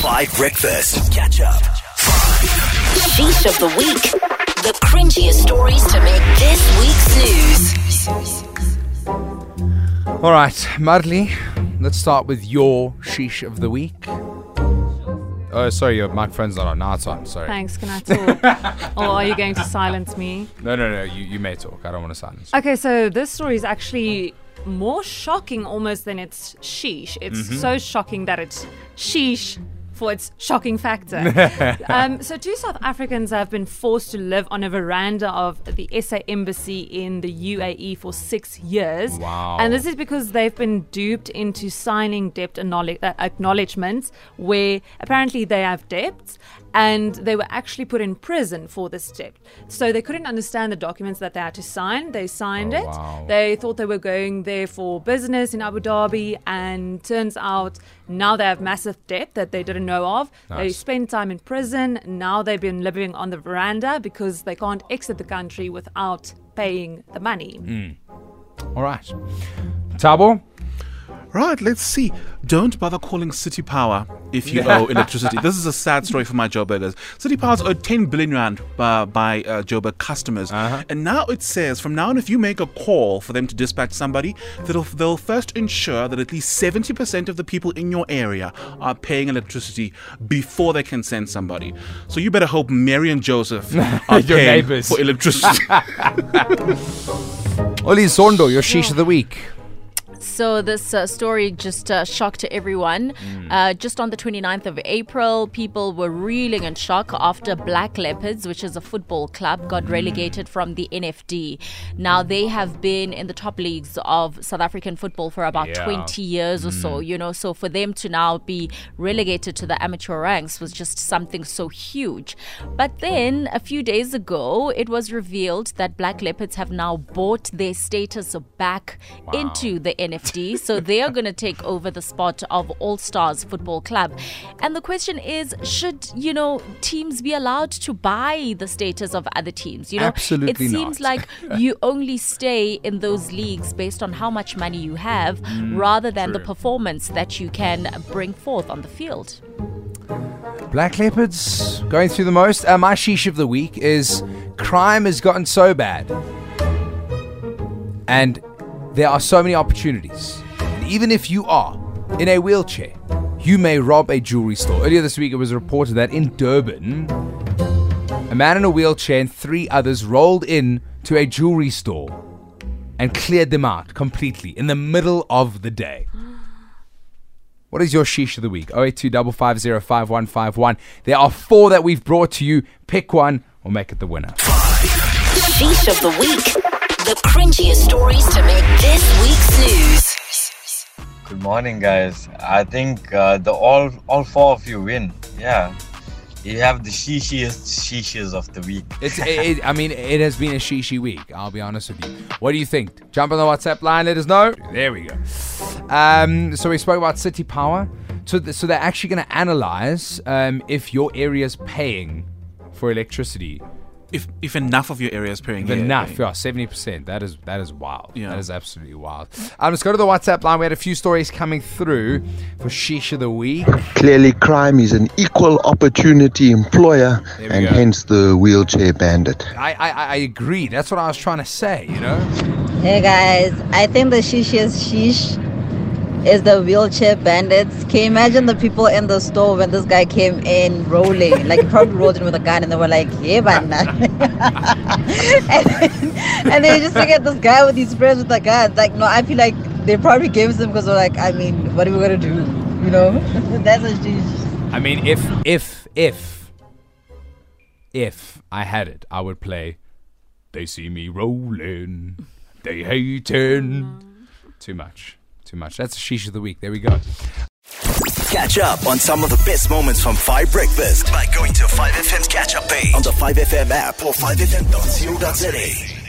Five Breakfast. Catch up. Sheesh of the week. The cringiest stories to make this week's news. All right, Marley, let's start with your sheesh of the week. Oh, sorry, your microphone's not on. Now it's on. Sorry. Thanks, can I talk? or are you going to silence me? No, no, no. You, you may talk. I don't want to silence. You. Okay, so this story is actually more shocking almost than it's sheesh. It's Mm-hmm. so shocking that it's sheesh for its shocking factor. um, so, two South Africans have been forced to live on a veranda of the SA Embassy in the UAE for six years. Wow. And this is because they've been duped into signing debt uh, acknowledgements where apparently they have debts and they were actually put in prison for this debt. So they couldn't understand the documents that they had to sign. They signed Oh, it. wow. They thought they were going there for business in Abu Dhabi, and turns out now they have massive debt that they didn't know of. They Nice. spent time in prison. Now they've been living on the veranda because they can't exit the country without paying the money. Mm. All right. Tabo? Right, let's see. Don't bother calling City Power if you owe electricity. This is a sad story for my Joburgers. City Power's owed 10 billion rand by, by uh, Joburg customers. And now it says from now on, if you make a call for them to dispatch somebody, they'll, they'll first ensure that at least 70% of the people in your area are paying electricity before they can send somebody. So you better hope Mary and Joseph are Your paying neighbours. for electricity. Oli Zondo, your sheesh of the week. So this uh, story just uh, shocked everyone. Uh, just on the 29th of April, people were reeling in shock after Black Leopards, which is a football club, got relegated from the NFD. Now they have been in the top leagues of South African football for about Yeah. 20 years or so. You know, so for them to now be relegated to the amateur ranks was just something so huge. But then a few days ago, it was revealed that Black Leopards have now bought their status back into the NFD. So they are going to take over the spot of All Stars Football Club. And the question is should, you know, teams be allowed to buy the status of other teams? You know, Absolutely it seems not. like you only stay in those leagues based on how much money you have rather than the performance that you can bring forth on the field. Black Leopards going through the most. Uh, my sheesh of the week is crime has gotten so bad. And there are so many opportunities. And even if you are in a wheelchair, you may rob a jewelry store. Earlier this week, it was reported that in Durban, a man in a wheelchair and three others rolled in to a jewelry store and cleared them out completely in the middle of the day. What is your sheesh of the week? 082 There are four that we've brought to you. Pick one or make it the winner. Sheesh of the week. The cringiest stories to make this week's news. Good morning, guys. I think uh, the all all four of you win. Yeah, you have the shishiest shishes of the week. It's, it, it- I mean, it has been a shishi week. I'll be honest with you. What do you think? Jump on the WhatsApp line. Let us know. There we go. Um, so we spoke about city power. So, th- so they're actually going to analyze um, if your area is paying for electricity. If, if enough of your area is paying. yeah, Enough, yeah. yeah, seventy percent. That is that is wild. Yeah. That is absolutely wild. Um, let's go to the WhatsApp line. We had a few stories coming through for Sheesh of the week. Clearly, crime is an equal opportunity employer and go. hence the wheelchair bandit. I, I I agree. That's what I was trying to say. You know. Hey guys, I think the shishiest sheesh is the wheelchair bandits. Can you imagine the people in the store when this guy came in rolling? Like probably rolled in with a gun and they were like, yeah, man. and, then, and then you just look at this guy with his friends with a gun. Like, no, I feel like they probably gave them because they're like, I mean, what are we gonna do? You know? That's a sheesh. I mean, if if if if I had it, I would play. They see me rolling, they hating. Too much, too much. That's sheesh of the week. There we go. Catch up on some of the best moments from 5 Breakfast by going to 5FM's catch up page on the 5FM app or 5FM.co.za.